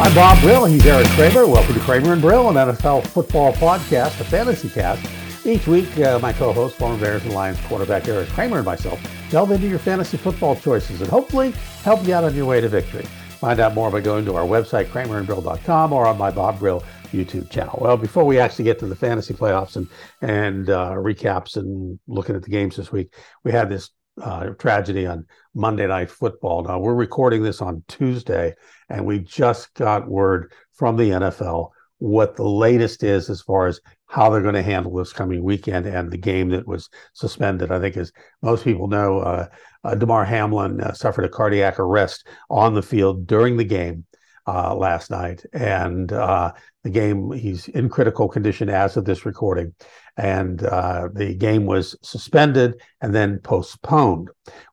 I'm Bob Brill. He's Eric Kramer. Welcome to Kramer and Brill, an NFL football podcast, a fantasy cast. Each week, uh, my co-host, former Bears and Lions quarterback Eric Kramer and myself delve into your fantasy football choices and hopefully help you out on your way to victory. Find out more by going to our website, kramerandbrill.com, or on my Bob Brill YouTube channel. Well, before we actually get to the fantasy playoffs and and uh, recaps and looking at the games this week, we had this uh, tragedy on Monday Night Football. Now, we're recording this on Tuesday, and we just got word from the NFL what the latest is as far as how they're going to handle this coming weekend and the game that was suspended. I think, as most people know, uh, uh, Damar Hamlin uh, suffered a cardiac arrest on the field during the game uh, last night, and uh, the game he's in critical condition as of this recording, and uh, the game was suspended and then postponed.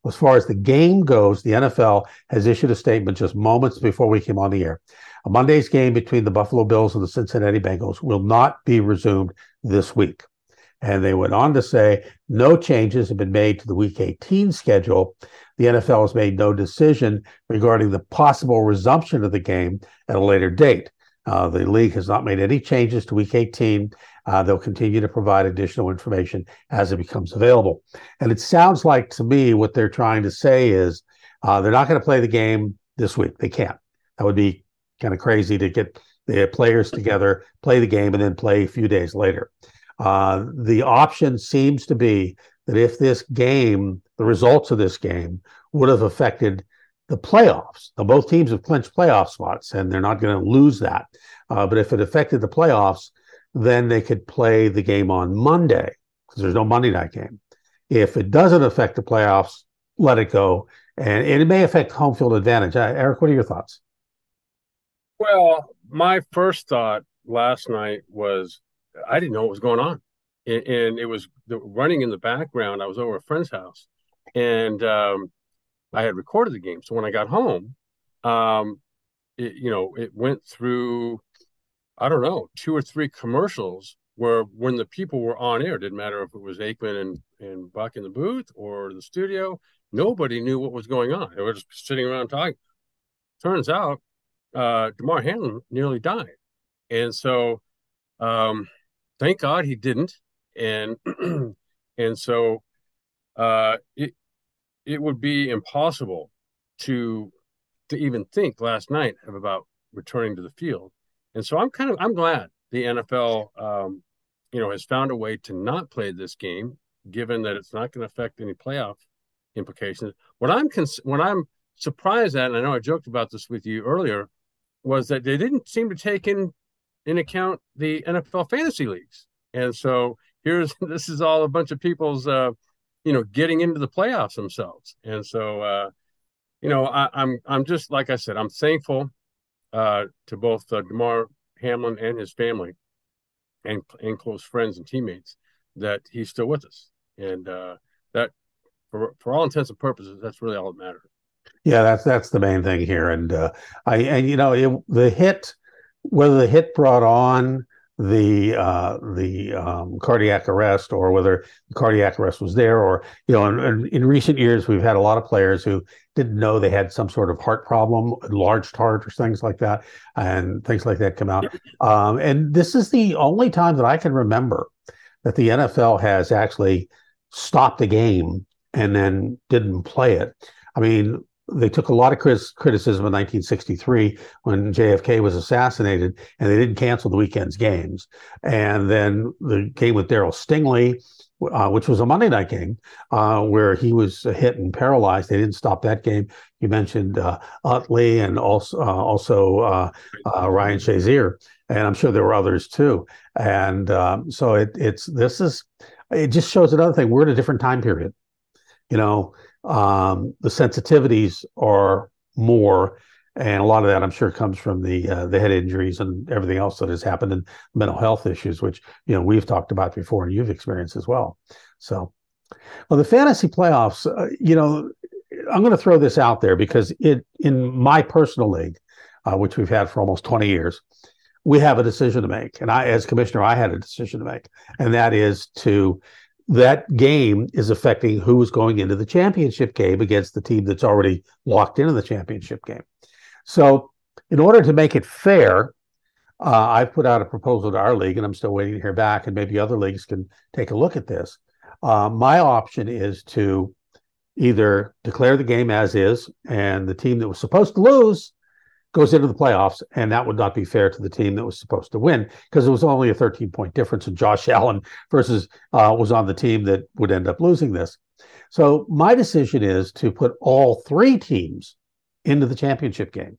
As far as the game goes, the NFL has issued a statement just moments before we came on the air. A Monday's game between the Buffalo Bills and the Cincinnati Bengals will not be resumed this week. And they went on to say no changes have been made to the Week 18 schedule. The NFL has made no decision regarding the possible resumption of the game at a later date. Uh, the league has not made any changes to Week 18. Uh, they'll continue to provide additional information as it becomes available. And it sounds like to me what they're trying to say is uh, they're not going to play the game this week. They can't. That would be kind of crazy to get the players together, play the game, and then play a few days later. Uh, the option seems to be that if this game, the results of this game, would have affected the playoffs. Now, both teams have clinched playoff spots, and they're not going to lose that. Uh, but if it affected the playoffs, then they could play the game on Monday because there's no Monday night game. If it doesn't affect the playoffs, let it go, and it may affect home field advantage. Uh, Eric, what are your thoughts? Well, my first thought last night was I didn't know what was going on, and, and it was running in the background. I was over a friend's house, and um, I had recorded the game. So when I got home, um, it, you know, it went through, I don't know, two or three commercials where when the people were on air, didn't matter if it was Aikman and, and Buck in the booth or the studio, nobody knew what was going on. They were just sitting around talking. Turns out, uh, Damar Hamlin nearly died. And so, um, thank God he didn't. And, and so, uh, it, it would be impossible to to even think last night about returning to the field. And so I'm kind of I'm glad the NFL um, you know has found a way to not play this game, given that it's not going to affect any playoff implications. What I'm cons- what I'm surprised at, and I know I joked about this with you earlier, was that they didn't seem to take in in account the NFL fantasy leagues. And so here's this is all a bunch of people's uh, you know, getting into the playoffs themselves. And so, uh, you know, I, I'm, I'm just like I said, I'm thankful uh, to both uh, Damar Hamlin and his family, and and close friends and teammates that he's still with us, and uh, that for for all intents and purposes, that's really all that matters. Yeah, that's that's the main thing here, and uh, I and you know it, the hit, whether the hit brought on the uh, the um, cardiac arrest or whether the cardiac arrest was there or you know in, in, in, recent years we've had a lot of players who didn't know they had some sort of heart problem enlarged heart or things like that and things like that come out. Um, and this is the only time that i can remember that the nfl has actually stopped a game and then didn't play it. I mean they took a lot of criticism in 1963 when JFK was assassinated, and they didn't cancel the weekend's games. And then the game with Darryl Stingley, uh, which was a Monday night game, uh, where he was hit and paralyzed. They didn't stop that game. You mentioned uh, Utley and also uh, also uh, uh, Ryan Shazier, and I'm sure there were others too. And um, so it, it's this is it just shows another thing. We're in a different time period. You know, um, the sensitivities are more. And a lot of that, I'm sure, comes from the uh, the head injuries and everything else that has happened and mental health issues, which you know we've talked about before and you've experienced as well. So, well, the fantasy playoffs, uh, you know, I'm going to throw this out there because it in my personal league, uh, which we've had for almost 20 years, we have a decision to make. And I, as commissioner, I had a decision to make, and that is to that game is affecting who is going into the championship game against the team that's already locked into the championship game. So, in order to make it fair, uh, I've put out a proposal to our league, and I'm still waiting to hear back. And maybe other leagues can take a look at this. Uh, my option is to either declare the game as is, and the team that was supposed to lose goes into the playoffs, and that would not be fair to the team that was supposed to win because it was only a 13 point difference, and Josh Allen versus uh, was on the team that would end up losing this. So my decision is to put all three teams into the championship game.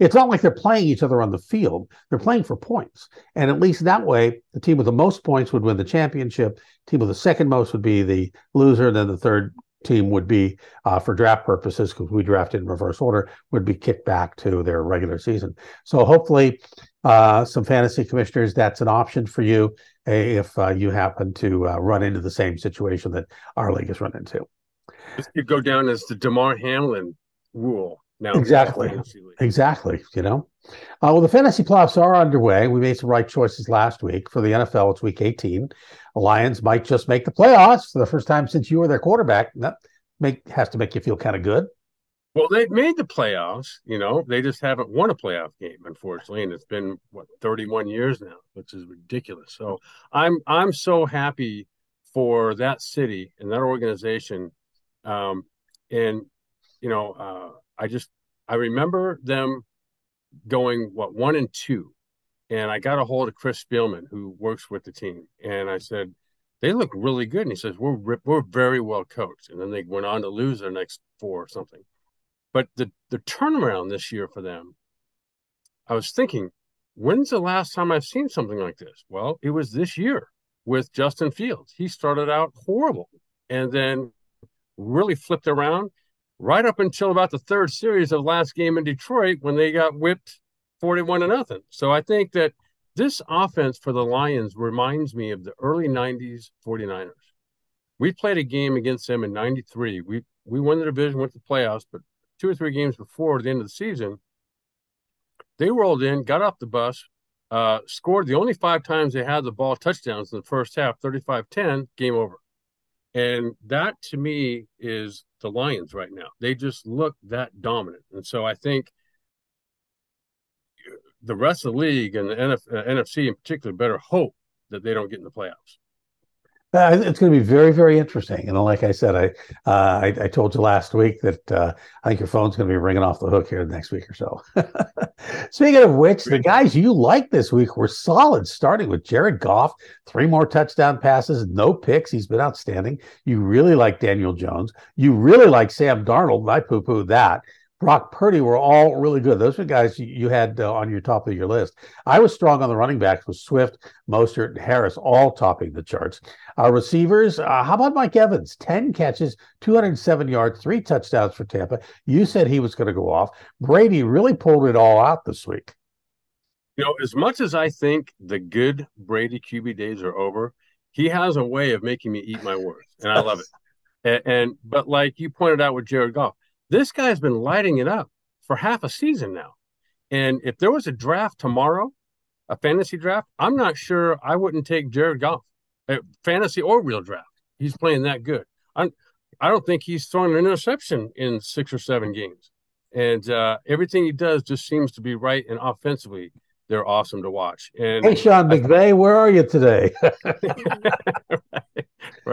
It's not like they're playing each other on the field. They're playing for points. And at least that way, the team with the most points would win the championship. Team with the second most would be the loser. And then the third team would be, uh, for draft purposes, because we drafted in reverse order, would be kicked back to their regular season. So hopefully, uh, some fantasy commissioners, that's an option for you if uh, you happen to uh, run into the same situation that our league has run into. This could go down as the Damar Hamlin rule now. Exactly. Exactly. You know, uh, well, the fantasy playoffs are underway. We made some right choices last week. For the NFL, it's week 18. The Lions might just make the playoffs for the first time since you were their quarterback. That make has to make you feel kind of good. Well, they've made the playoffs. You know, they just haven't won a playoff game, unfortunately, and it's been what 31 years now, which is ridiculous. So I'm I'm so happy for that city and that organization, um, and you know, uh, I just I remember them going what one and two, and I got a hold of Chris Spielman who works with the team, and I said they look really good, and he says we're we're very well coached, and then they went on to lose their next four or something, but the the turnaround this year for them, I was thinking, when's the last time I've seen something like this? Well, it was this year with Justin Fields. He started out horrible, and then really flipped around right up until about the third series of last game in Detroit when they got whipped 41 to nothing. So I think that this offense for the Lions reminds me of the early 90s 49ers. We played a game against them in 93. We we won the division, went to the playoffs, but two or three games before the end of the season, they rolled in, got off the bus, uh, scored the only five times they had the ball touchdowns in the first half, 35 10, game over. And that to me is the Lions right now. They just look that dominant. And so I think the rest of the league and the NF, NFC in particular better hope that they don't get in the playoffs. Uh, it's going to be very, very interesting. And like I said, I uh, I, I, told you last week that uh, I think your phone's going to be ringing off the hook here the next week or so. Speaking of which, the guys you like this week were solid, starting with Jared Goff, three more touchdown passes, no picks. He's been outstanding. You really like Daniel Jones. You really like Sam Darnold. I poo poo that. Brock Purdy were all really good. Those were guys you had uh, on your top of your list. I was strong on the running backs with Swift, Mostert, and Harris all topping the charts. Our receivers, uh, how about Mike Evans? 10 catches, 207 yards, three touchdowns for Tampa. You said he was going to go off. Brady really pulled it all out this week. You know, as much as I think the good Brady QB days are over, he has a way of making me eat my words, and I love it. And, and but like you pointed out with Jared Goff, this guy's been lighting it up for half a season now. And if there was a draft tomorrow, a fantasy draft, I'm not sure I wouldn't take Jared Goff, uh, fantasy or real draft. He's playing that good. I'm, I don't think he's thrown an interception in six or seven games. And uh, everything he does just seems to be right. And offensively, they're awesome to watch. And hey, Sean McVay, where are you today?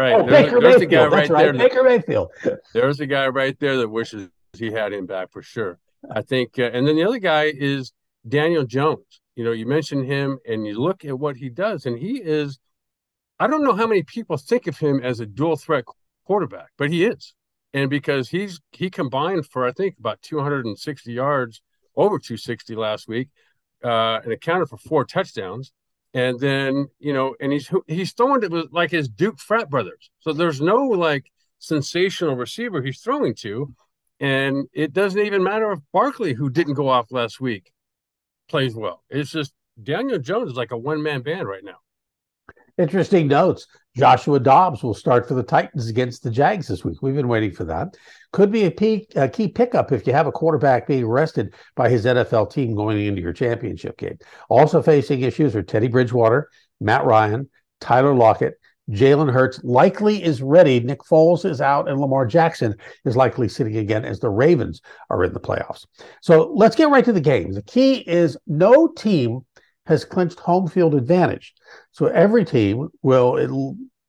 right. Oh, there's, Baker there's a guy right, right, there. Baker Mayfield. There's a guy right there that wishes he had him back for sure. I think. Uh, and then the other guy is Daniel Jones. You know, you mentioned him, and you look at what he does, and he is. I don't know how many people think of him as a dual threat quarterback, but he is. And because he's he combined for I think about 260 yards, over 260 last week, uh, and accounted for four touchdowns. And then you know, and he's he's throwing it with like his Duke frat brothers. So there's no like sensational receiver he's throwing to, And it doesn't even matter if Barkley, who didn't go off last week, plays well. It's just Daniel Jones is like a one man band right now. Interesting notes. Joshua Dobbs will start for the Titans against the Jags this week. We've been waiting for that. Could be a, peak, a key pickup if you have a quarterback being rested by his NFL team going into your championship game. Also facing issues are Teddy Bridgewater, Matt Ryan, Tyler Lockett, Jalen Hurts likely is ready. Nick Foles is out, and Lamar Jackson is likely sitting again as the Ravens are in the playoffs. So let's get right to the games. The key is no team has clinched home field advantage. So every team will at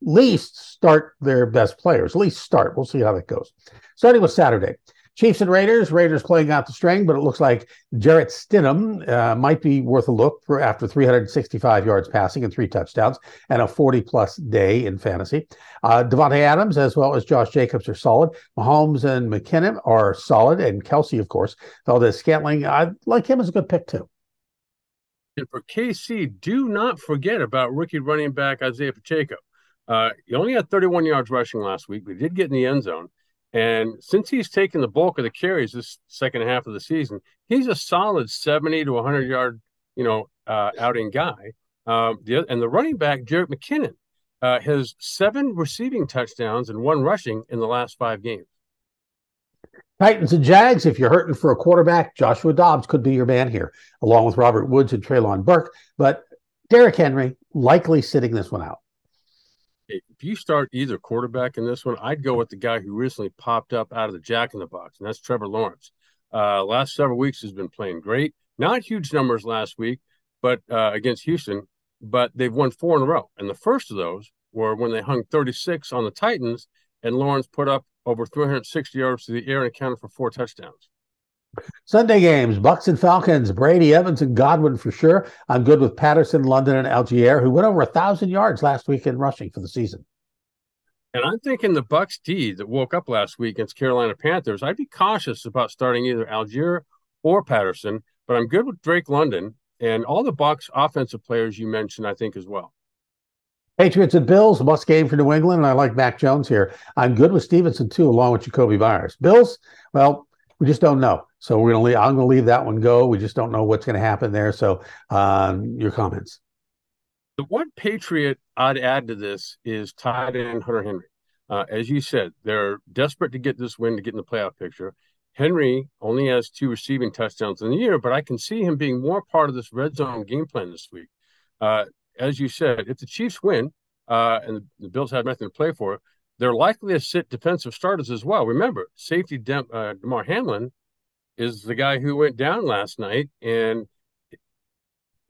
least start their best players, at least start. We'll see how that goes. Starting with Saturday. Chiefs and Raiders. Raiders playing out the string, but it looks like Jarrett Stidham uh, might be worth a look for after 365 yards passing and three touchdowns and a 40 plus day in fantasy. Uh, Davante Adams as well as Josh Jacobs are solid. Mahomes and McKinnon are solid, and Kelce, of course. Valdes-Scantling, I like him as a good pick too. And for KC, do not forget about rookie running back Isaiah Pacheco. Uh, he only had 31 yards rushing last week, but he did get in the end zone. And since he's taken the bulk of the carries this second half of the season, he's a solid 70 to 100 yard, you know, uh, outing guy. Um, the, and the running back, Jerick McKinnon, uh, has seven receiving touchdowns and one rushing in the last five games. Titans and Jags, if you're hurting for a quarterback, Joshua Dobbs could be your man here, along with Robert Woods and Treylon Burke. But Derrick Henry likely sitting this one out. If you start either quarterback in this one, I'd go with the guy who recently popped up out of the jack in the box, and that's Trevor Lawrence. Uh, last several weeks has been playing great. Not huge numbers last week, but uh, against Houston, but they've won four in a row. And the first of those were when they hung 36 on the Titans, and Lawrence put up over 360 yards to the air and accounted for four touchdowns. Sunday games, Bucks and Falcons, Brady, Evans, and Godwin for sure. I'm good with Patterson, London, and Allgeier, who went over a thousand yards last week in rushing for the season. And I'm thinking the Bucks D that woke up last week against Carolina Panthers. I'd be cautious about starting either Allgeier or Patterson, but I'm good with Drake London and all the Bucks offensive players you mentioned. I think as well. Patriots and Bills, must game for New England, and I like Mac Jones here. I'm good with Stevenson too, along with Jakobi Meyers. Bills, well, we just don't know, so we're gonna leave. I'm gonna leave that one go. We just don't know what's gonna happen there. So, um, your comments. The one Patriot I'd add to this is tight end Hunter Henry. Uh, as you said, they're desperate to get this win to get in the playoff picture. Henry only has two receiving touchdowns in the year, but I can see him being more part of this red zone game plan this week. Uh, as you said, if the Chiefs win uh, and the Bills have nothing to play for, they're likely to sit defensive starters as well. Remember, safety Dem- uh, Damar Hamlin is the guy who went down last night and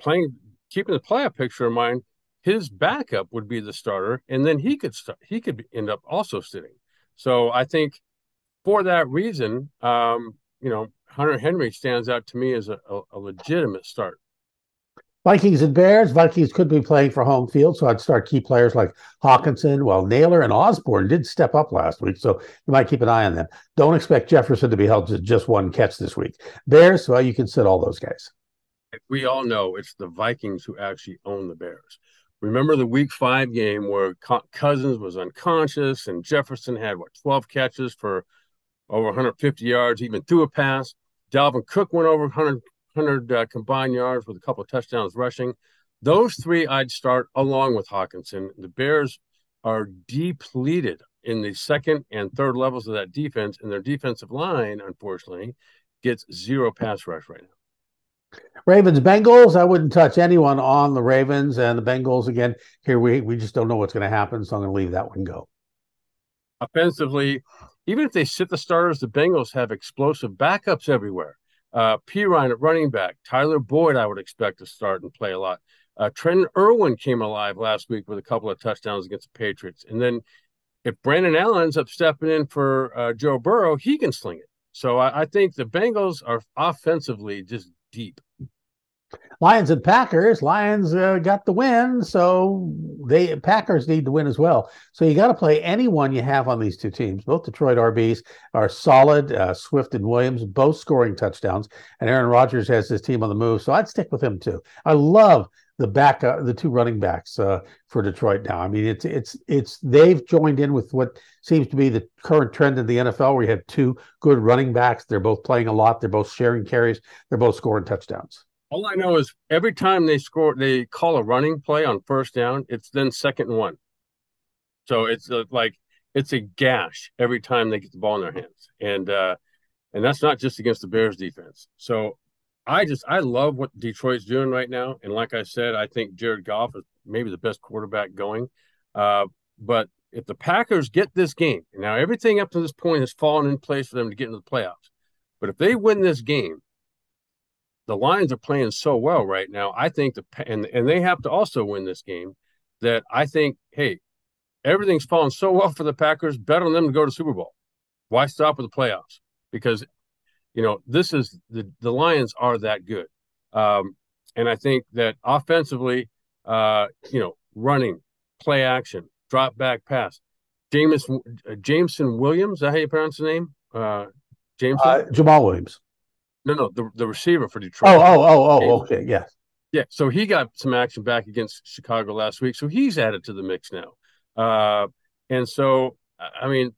playing, keeping the playoff picture in mind. His backup would be the starter, and then he could start, he could end up also sitting. So I think for that reason, um, you know, Hunter Henry stands out to me as a, a, a legitimate start. Vikings and Bears. Vikings could be playing for home field, so I'd start key players like Hockenson. Well, Nailor and Osborn did step up last week, so you might keep an eye on them. Don't expect Jefferson to be held to just one catch this week. Bears, well, you can sit all those guys. We all know it's the Vikings who actually own the Bears. Remember the Week Five game where Cousins was unconscious and Jefferson had what 12 catches for over 150 yards, even threw a pass. Dalvin Cook went over 100 100 uh, combined yards with a couple of touchdowns rushing. Those three I'd start along with Hockenson. The Bears are depleted in the second and third levels of that defense, and their defensive line, unfortunately, gets zero pass rush right now. Ravens Bengals. I wouldn't touch anyone on the Ravens and the Bengals again. Here we we just don't know what's going to happen, so I'm going to leave that one go. Offensively, even if they sit the starters, the Bengals have explosive backups everywhere. Uh, Perine at running back. Tyler Boyd, I would expect to start and play a lot. Uh, Trenton Irwin came alive last week with a couple of touchdowns against the Patriots. And then if Brandon Allen ends up stepping in for uh, Joe Burrow, he can sling it. So I, I think the Bengals are offensively just deep. Lions and Packers. Lions uh, got the win, so they Packers need to win as well. So you got to play anyone you have on these two teams. Both Detroit RBs are solid. Uh, Swift and Williams both scoring touchdowns, and Aaron Rodgers has his team on the move. So I'd stick with him too. I love the back, uh, the two running backs uh, for Detroit now. I mean, it's it's it's they've joined in with what seems to be the current trend in the NFL, where you have two good running backs. They're both playing a lot. They're both sharing carries. They're both scoring touchdowns. All I know is every time they score, they call a running play on first down. It's then second and one. So it's uh, like it's a gash every time they get the ball in their hands, and uh, and that's not just against the Bears defense. So I just I love what Detroit's doing right now, and like I said, I think Jared Goff is maybe the best quarterback going. Uh, but if the Packers get this game, now everything up to this point has fallen in place for them to get into the playoffs. But if they win this game, the Lions are playing so well right now. I think the and and they have to also win this game. That I think, hey, everything's falling so well for the Packers. Bet on them to go to Super Bowl. Why stop with the playoffs? Because you know, this is the the Lions are that good, um, and I think that offensively, uh, you know, running, play action, drop back pass, James uh, Jameson Williams. Is that how you pronounce the name? Uh, Jameson uh, Jamaal Williams. No, no, the the receiver for Detroit. Oh, oh, oh, oh. Okay, yes. Yeah, so he got some action back against Chicago last week, so he's added to the mix now. Uh, and so, I mean,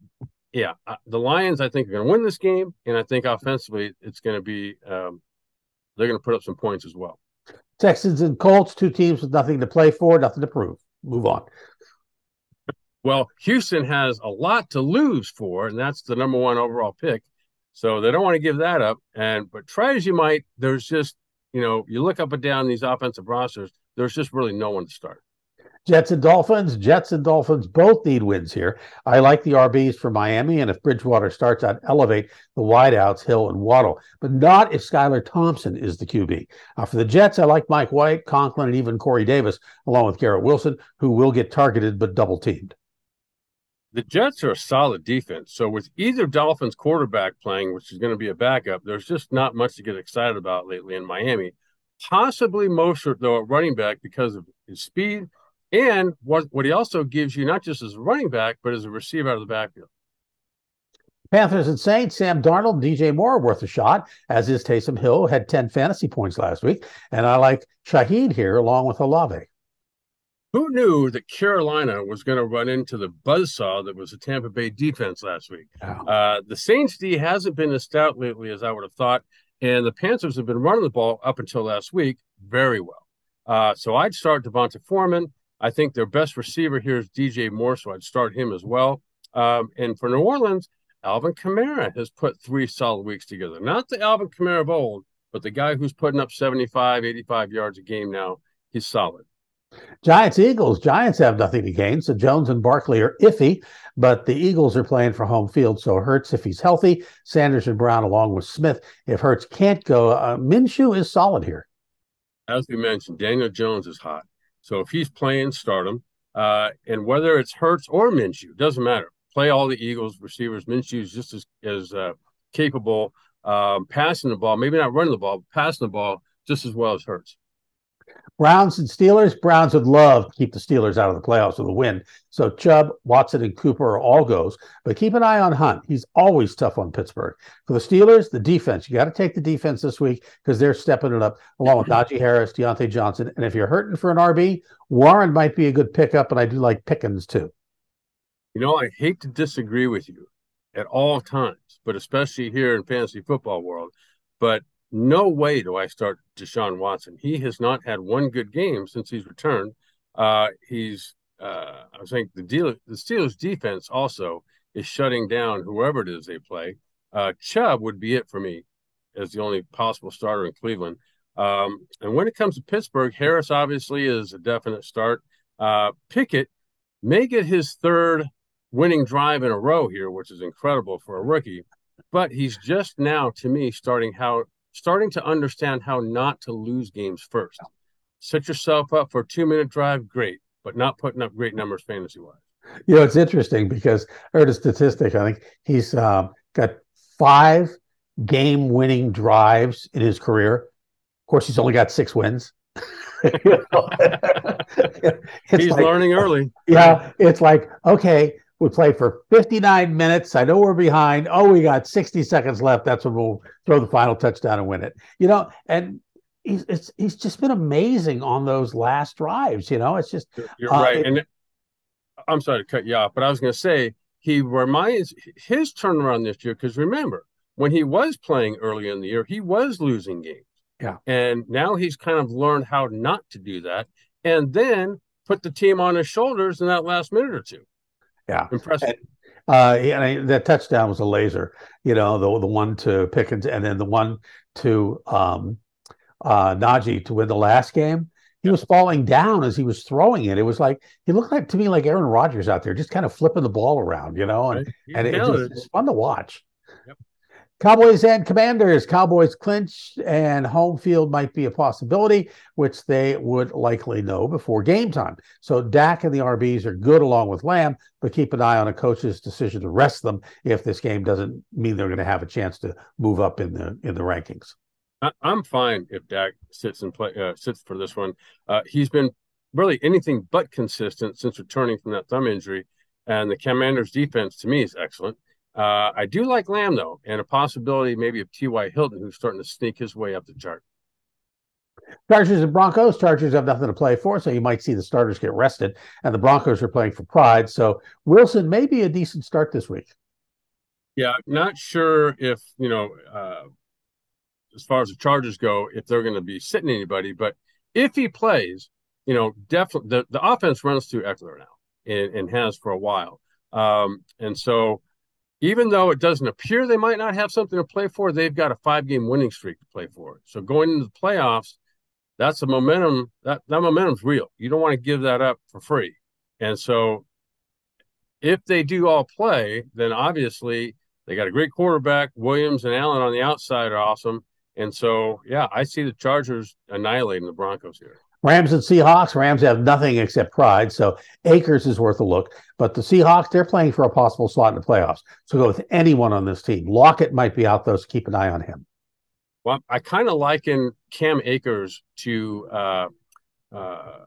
yeah, the Lions, I think, are going to win this game, and I think offensively, it's going to be um, they're going to put up some points as well. Texans and Colts, two teams with nothing to play for, nothing to prove. Move on. Well, Houston has a lot to lose for, and that's the number one overall pick. So they don't want to give that up. And but try as you might, there's just you know you look up and down these offensive rosters. There's just really no one to start. Jets and Dolphins. Jets and Dolphins both need wins here. I like the RBs for Miami, and if Bridgewater starts, I'd elevate the wideouts, Hill and Waddle, but not if Skylar Thompson is the QB. Uh, for the Jets, I like Mike White, Conklin, and even Corey Davis, along with Garrett Wilson, who will get targeted but double teamed. The Jets are a solid defense. So with either Dolphins quarterback playing, which is going to be a backup, there's just not much to get excited about lately in Miami. Possibly Mostert, though, at running back because of his speed – and what, what he also gives you, not just as a running back, but as a receiver out of the backfield. Panthers and Saints, Sam Darnold, DJ Moore worth a shot, as is Taysom Hill, had 10 fantasy points last week. And I like Shaheed here along with Olave. Who knew that Carolina was going to run into the buzzsaw that was the Tampa Bay defense last week? Uh, the Saints D hasn't been as stout lately as I would have thought. And the Panthers have been running the ball up until last week very well. Uh, so I'd start D'Onta Foreman. I think their best receiver here is DJ Moore, so I'd start him as well. Um, and for New Orleans, Alvin Kamara has put three solid weeks together. Not the Alvin Kamara of old, but the guy who's putting up 75, 85 yards a game now. He's solid. Giants Eagles. Giants have nothing to gain, so Jones and Barkley are iffy, but the Eagles are playing for home field, so Hurts if he's healthy, Sanders and Brown along with Smith. If Hurts can't go, uh, Minshew is solid here. As we mentioned, Daniel Jones is hot. So if he's playing, start him. Uh, and whether it's Hurts or Minshew, doesn't matter. Play all the Eagles receivers. Minshew is just as, as uh, capable um, passing the ball, maybe not running the ball, but passing the ball just as well as Hurts. Browns and Steelers. Browns would love to keep the Steelers out of the playoffs with a win. So Chubb, Watson, and Cooper are all goes. But keep an eye on Hunt. He's always tough on Pittsburgh. For the Steelers, the defense. You got to take the defense this week because they're stepping it up along with Najee Harris, Diontae Johnson. And if you're hurting for an RB, Warren might be a good pickup. And I do like Pickens too. You know, I hate to disagree with you at all times, but especially here in fantasy football world. But no way do I start Deshaun Watson. He has not had one good game since he's returned. Uh, he's, uh, I think the deal, the Steelers defense also is shutting down whoever it is they play. Uh, Chubb would be it for me as the only possible starter in Cleveland. Um, and when it comes to Pittsburgh, Harris obviously is a definite start. Uh, Pickett may get his third winning drive in a row here, which is incredible for a rookie. But he's just now, to me, starting how starting to understand how not to lose games first. Set yourself up for a two minute drive, great, but not putting up great numbers fantasy wise. You know, it's interesting because I heard a statistic. I think he's um, got five game winning drives in his career. Of course, he's only got six wins. he's like, learning early. Yeah, it's like, okay, we played for 59 minutes. I know we're behind. Oh, we got 60 seconds left. That's when we'll throw the final touchdown and win it. You know, and he's it's he's just been amazing on those last drives. You know, it's just you're, you're uh, right. It, and I'm sorry to cut you off, but I was going to say he reminds his turnaround this year because remember when he was playing early in the year, he was losing games. Yeah, and now he's kind of learned how not to do that, and then put the team on his shoulders in that last minute or two. Yeah, impressive. And, uh, and that touchdown was a laser, you know, the the one to Pickens and then the one to um, uh, Najee to win the last game. He was falling down as he was throwing it. It was like he looked like to me like Aaron Rodgers out there, just kind of flipping the ball around, you know, and, and it, just, it's fun to watch. Cowboys and Commanders. Cowboys clinch and home field might be a possibility, which they would likely know before game time. So Dak and the RBs are good along with Lamb, but keep an eye on a coach's decision to rest them if this game doesn't mean they're going to have a chance to move up in the in the rankings. I'm fine if Dak sits and play uh, sits for this one. Uh, he's been really anything but consistent since returning from that thumb injury, and the Commanders' defense to me is excellent. Uh, I do like Lamb though, and a possibility maybe of T.Y. Hilton, who's starting to sneak his way up the chart. Chargers and Broncos. Chargers have nothing to play for, so you might see the starters get rested, and the Broncos are playing for pride. So Wilson may be a decent start this week. Yeah, not sure if you know, uh, as far as the Chargers go, if they're going to be sitting anybody, but if he plays, you know, definitely the, the offense runs through Ekeler now and, and has for a while, um, and so even though it doesn't appear they might not have something to play for, they've got a five game winning streak to play for. So going into the playoffs, that's a momentum that that momentum's real. You don't want to give that up for free. And so if they do all play, then obviously they got a great quarterback. Williams and Allen on the outside are awesome. And so, yeah, I see the Chargers annihilating the Broncos here. Rams and Seahawks. Rams have nothing except pride, so Akers is worth a look. But the Seahawks, they're playing for a possible slot in the playoffs. So go with anyone on this team. Lockett might be out though, so keep an eye on him. Well, I kind of liken Cam Akers to uh, uh, uh,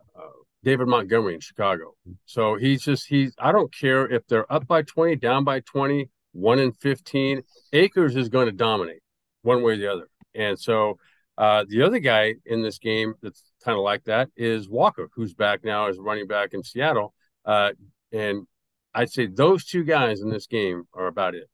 David Montgomery in Chicago. So he's just he's. I don't care if they're up by twenty, down by twenty, one in fifteen. Akers is going to dominate one way or the other. And so uh, the other guy in this game that's kind of like that is Walker, who's back now as running back in Seattle. Uh, and I'd say those two guys in this game are about it.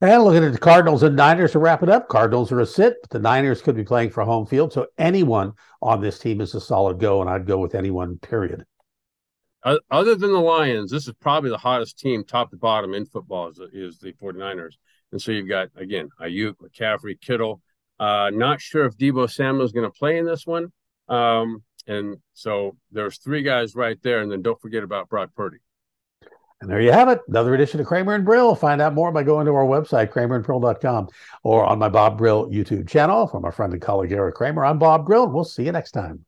And looking at the Cardinals and Niners to wrap it up, Cardinals are a sit, but the Niners could be playing for home field. So anyone on this team is a solid go, and I'd go with anyone, period. Other than the Lions, this is probably the hottest team, top to bottom, in football is, is the 49ers. And so you've got, again, Aiyuk, McCaffrey, Kittle, uh, not sure if Deebo Samuel is going to play in this one. Um, and so there's three guys right there. And then don't forget about Brock Purdy. And there you have it. Another edition of Kramer and Brill. Find out more by going to our website, kramerandbrill.com, or on my Bob Brill YouTube channel from our friend and colleague Eric Kramer. I'm Bob Brill. We'll see you next time.